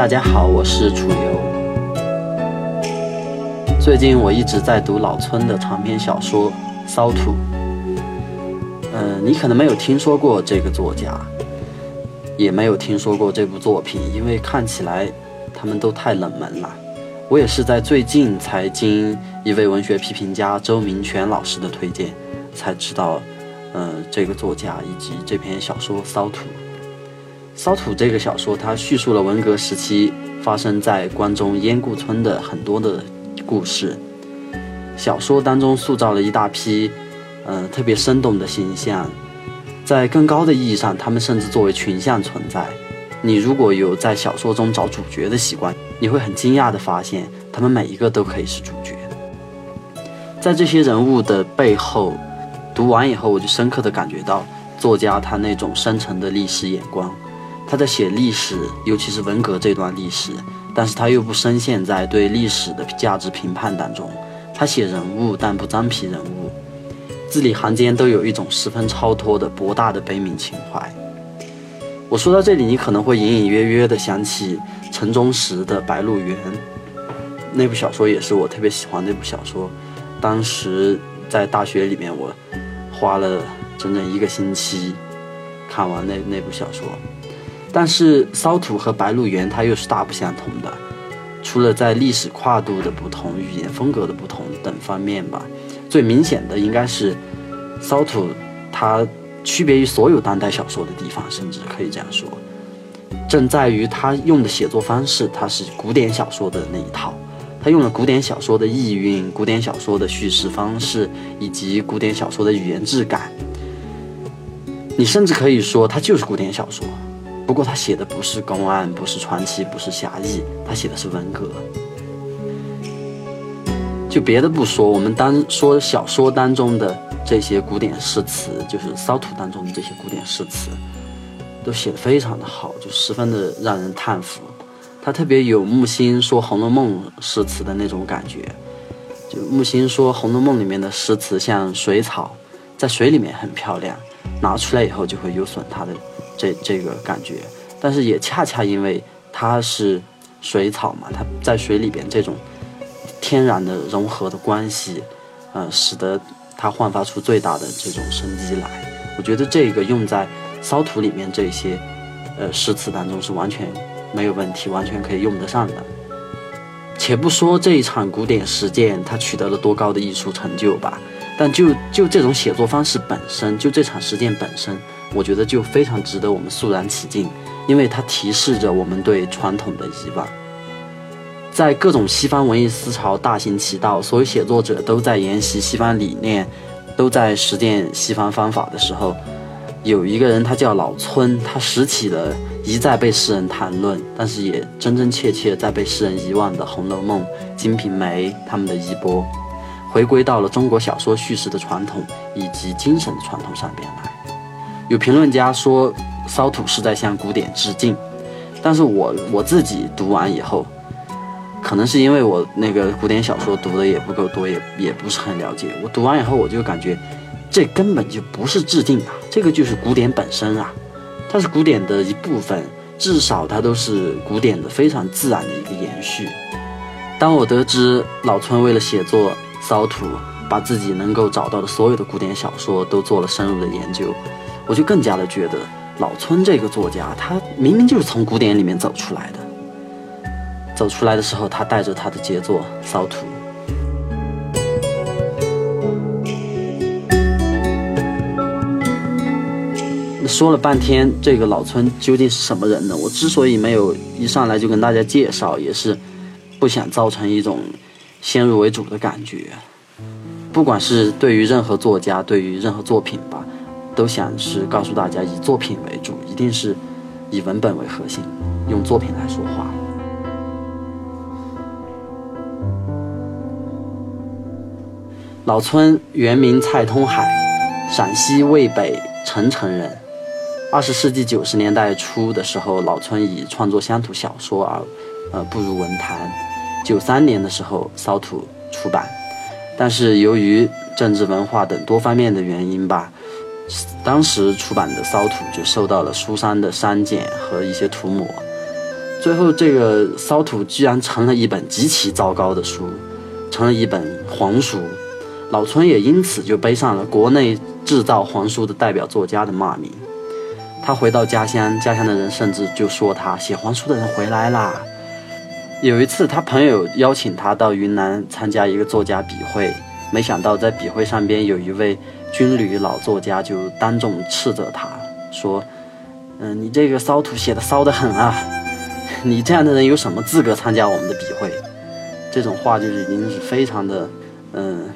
大家好，我是楚游。最近我一直在读老村的长篇小说《骚土》。嗯，你可能没有听说过这个作家，也没有听说过这部作品，因为看起来他们都太冷门了。我也是在最近才经一位文学批评家周明全老师的推荐，才知道，嗯，这个作家以及这篇小说《骚土》。《骚土》这个小说，它叙述了文革时期发生在关中烟固村的很多的故事。小说当中塑造了一大批，嗯，特别生动的形象。在更高的意义上，他们甚至作为群像存在。你如果有在小说中找主角的习惯，你会很惊讶地发现，他们每一个都可以是主角。在这些人物的背后，读完以后，我就深刻地感觉到作家他那种深沉的历史眼光。他在写历史，尤其是文革这段历史，但是他又不深陷在对历史的价值评判当中。他写人物，但不张皮人物，字里行间都有一种十分超脱的博大的悲悯情怀。我说到这里，你可能会隐隐约约地想起陈忠实的《白鹿原》那部小说，也是我特别喜欢那部小说。当时在大学里面，我花了整整一个星期看完那那部小说。但是《骚土》和《白鹿原》它又是大不相同的，除了在历史跨度的不同、语言风格的不同等方面吧，最明显的应该是《骚土》它。区别于所有当代小说的地方，甚至可以这样说，正在于它用的写作方式，它是古典小说的那一套，他用了古典小说的意蕴、古典小说的叙事方式以及古典小说的语言质感。你甚至可以说，它就是古典小说，不过他写的不是公案，不是传奇，不是侠义，他写的是文革。就别的不说，我们单说小说当中的。这些古典诗词，就是骚土当中的这些古典诗词，都写得非常的好，就十分的让人叹服。他特别有木心说《红楼梦》诗词的那种感觉，就木心说《红楼梦》里面的诗词像水草，在水里面很漂亮，拿出来以后就会有损它的这这个感觉。但是也恰恰因为它是水草嘛，它在水里边这种天然的融合的关系，呃，使得。它焕发出最大的这种生机来，我觉得这个用在骚土里面这些，呃诗词当中是完全没有问题，完全可以用得上的。且不说这一场古典实践它取得了多高的艺术成就吧，但就就这种写作方式本身，就这场实践本身，我觉得就非常值得我们肃然起敬，因为它提示着我们对传统的遗忘。在各种西方文艺思潮大行其道，所有写作者都在研习西方理念，都在实践西方方法的时候，有一个人，他叫老村，他拾起了一再被世人谈论，但是也真真切切在被世人遗忘的《红楼梦》《金瓶梅》他们的衣钵，回归到了中国小说叙事的传统以及精神的传统上边来。有评论家说，骚土是在向古典致敬，但是我我自己读完以后。可能是因为我那个古典小说读的也不够多，也也不是很了解。我读完以后，我就感觉，这根本就不是致敬啊，这个就是古典本身啊，它是古典的一部分，至少它都是古典的非常自然的一个延续。当我得知老村为了写作《骚土》，把自己能够找到的所有的古典小说都做了深入的研究，我就更加的觉得老村这个作家，他明明就是从古典里面走出来的。走出来的时候，他带着他的杰作《骚土》。说了半天，这个老村究竟是什么人呢？我之所以没有一上来就跟大家介绍，也是不想造成一种先入为主的感觉。不管是对于任何作家，对于任何作品吧，都想是告诉大家以作品为主，一定是以文本为核心，用作品来说话。老村原名蔡通海，陕西渭北澄城人。二十世纪九十年代初的时候，老村以创作乡土小说而，呃，步入文坛。九三年的时候，《骚土》出版，但是由于政治文化等多方面的原因吧，当时出版的《骚土》就受到了书商的删减和一些涂抹。最后这个骚土居然成了一本极其糟糕的书，成了一本黄书。老村也因此就背上了国内制造黄书的代表作家的骂名。他回到家乡，家乡的人甚至就说他写黄书的人回来啦。有一次，他朋友邀请他到云南参加一个作家笔会，没想到在笔会上边有一位军旅老作家就当众斥责他说：“嗯，你这个骚土写的骚得很啊，你这样的人有什么资格参加我们的笔会？”这种话就是已经是非常的，嗯，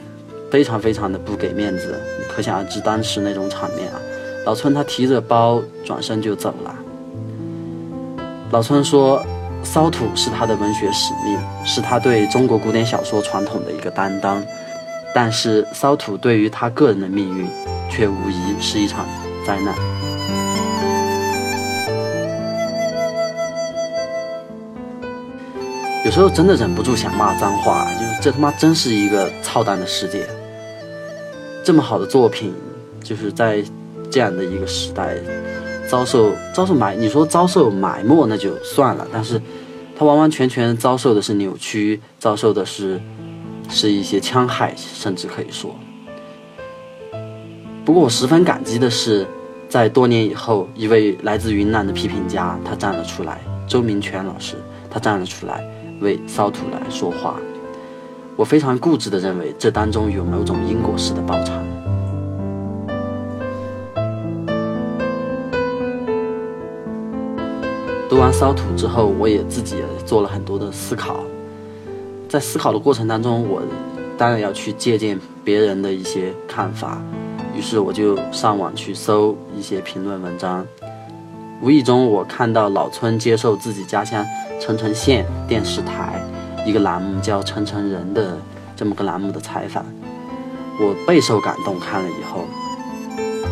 非常非常的不给面子，可想而知当时那种场面啊。老村他提着包转身就走了。老村说：“骚土是他的文学使命，是他对中国古典小说传统的一个担当。但是骚土对于他个人的命运，却无疑是一场灾难。”有时候真的忍不住想骂脏话，就是这他妈真是一个操蛋的世界。这么好的作品，就是在。这样的一个时代，遭受遭受埋，你说遭受埋没那就算了，但是，他完完全全遭受的是扭曲，遭受的是，是一些戕害，甚至可以说。不过我十分感激的是，在多年以后，一位来自云南的批评家，他站了出来，周明全老师，他站了出来，为骚土来说话。我非常固执的认为，这当中有某种因果式的报偿。读完骚土之后，我也自己做了很多的思考。在思考的过程当中，我当然要去借鉴别人的一些看法，于是我就上网去搜一些评论文章。无意中，我看到老村接受自己家乡澄城县电视台一个栏目叫《澄城人》的这么个栏目的采访，我备受感动。看了以后，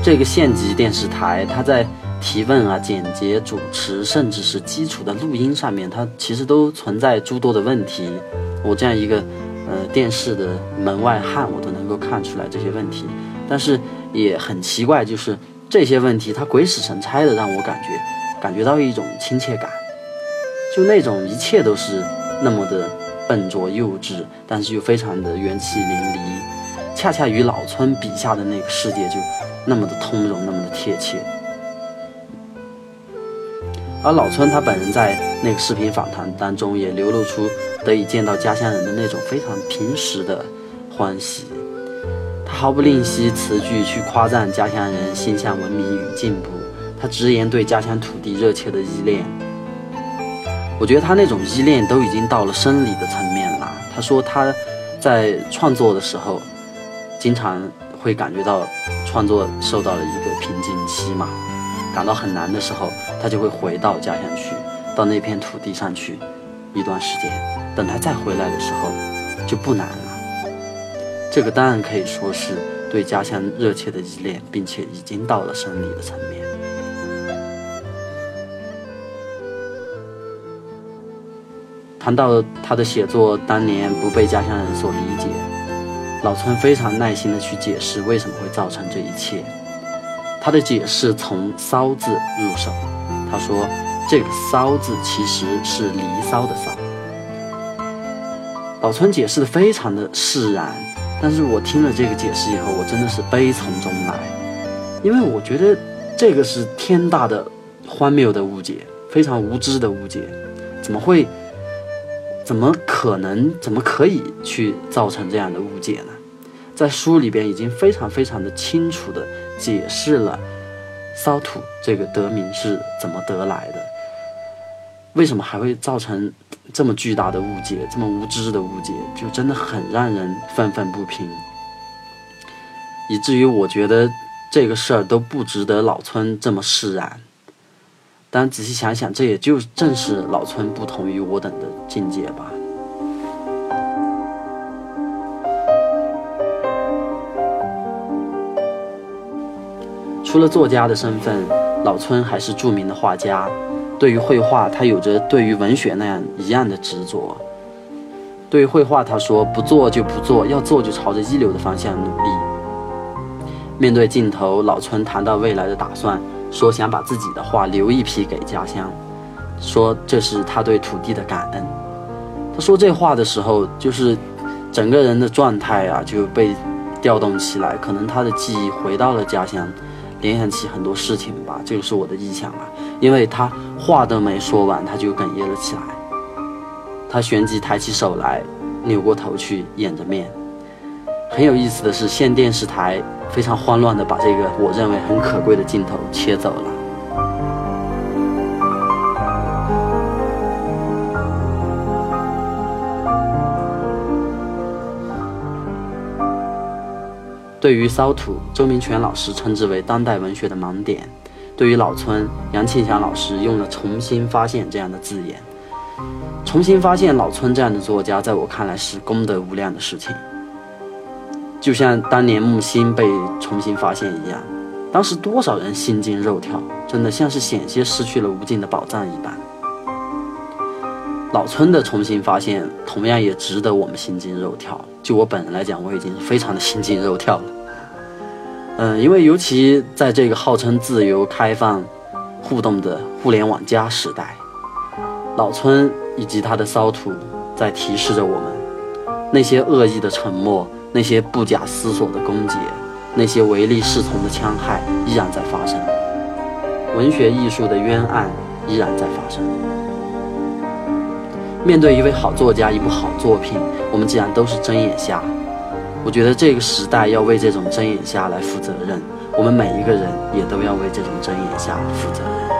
这个县级电视台，它在。提问啊，简洁主持，甚至是基础的录音上面，它其实都存在诸多的问题。我这样一个呃电视的门外汉，我都能够看出来这些问题。但是也很奇怪，就是这些问题，它鬼使神差的让我感觉感觉到一种亲切感，就那种一切都是那么的笨拙幼稚，但是又非常的元气淋漓，恰恰与老村笔下的那个世界就那么的通融，那么的贴切。而老村他本人在那个视频访谈当中也流露出得以见到家乡人的那种非常平实的欢喜，他毫不吝惜词句去夸赞家乡人心向文明与进步，他直言对家乡土地热切的依恋。我觉得他那种依恋都已经到了生理的层面了。他说他在创作的时候，经常会感觉到创作受到了一个瓶颈期嘛。感到很难的时候，他就会回到家乡去，到那片土地上去一段时间。等他再回来的时候，就不难了。这个当然可以说是对家乡热切的依恋，并且已经到了生理的层面。谈到他的写作当年不被家乡人所理解，老村非常耐心的去解释为什么会造成这一切。他的解释从“骚”字入手。他说：“这个‘骚’字其实是‘离骚’的‘骚’。”宝春解释的非常的释然，但是我听了这个解释以后，我真的是悲从中来，因为我觉得这个是天大的荒谬的误解，非常无知的误解，怎么会？怎么可能？怎么可以去造成这样的误解呢？在书里边已经非常非常的清楚的解释了“骚土”这个得名是怎么得来的，为什么还会造成这么巨大的误解，这么无知的误解，就真的很让人愤愤不平，以至于我觉得这个事儿都不值得老村这么释然。但仔细想想，这也就正是老村不同于我等的境界吧。除了作家的身份，老村还是著名的画家。对于绘画，他有着对于文学那样一样的执着。对于绘画，他说：“不做就不做，要做就朝着一流的方向努力。”面对镜头，老村谈到未来的打算，说想把自己的画留一批给家乡。说这是他对土地的感恩。他说这话的时候，就是整个人的状态啊就被调动起来，可能他的记忆回到了家乡，联想起很多事情吧，这个是我的臆想啊。因为他话都没说完，他就哽咽了起来。他旋即抬起手来，扭过头去掩着面。很有意思的是，县电视台非常慌乱地把这个我认为很可贵的镜头切走了。对于骚土，周明全老师称之为当代文学的盲点；对于老村，杨庆祥老师用了“重新发现”这样的字眼。重新发现老村这样的作家，在我看来是功德无量的事情。就像当年木心被重新发现一样，当时多少人心惊肉跳，真的像是险些失去了无尽的宝藏一般。老村的重新发现，同样也值得我们心惊肉跳。就我本人来讲，我已经非常的心惊肉跳了。嗯，因为尤其在这个号称自由、开放、互动的互联网加时代，老村以及他的骚土在提示着我们：那些恶意的沉默，那些不假思索的攻击，那些唯利是从的戕害依然在发生，文学艺术的冤案依然在发生。面对一位好作家、一部好作品，我们既然都是睁眼瞎，我觉得这个时代要为这种睁眼瞎来负责任，我们每一个人也都要为这种睁眼瞎负责任。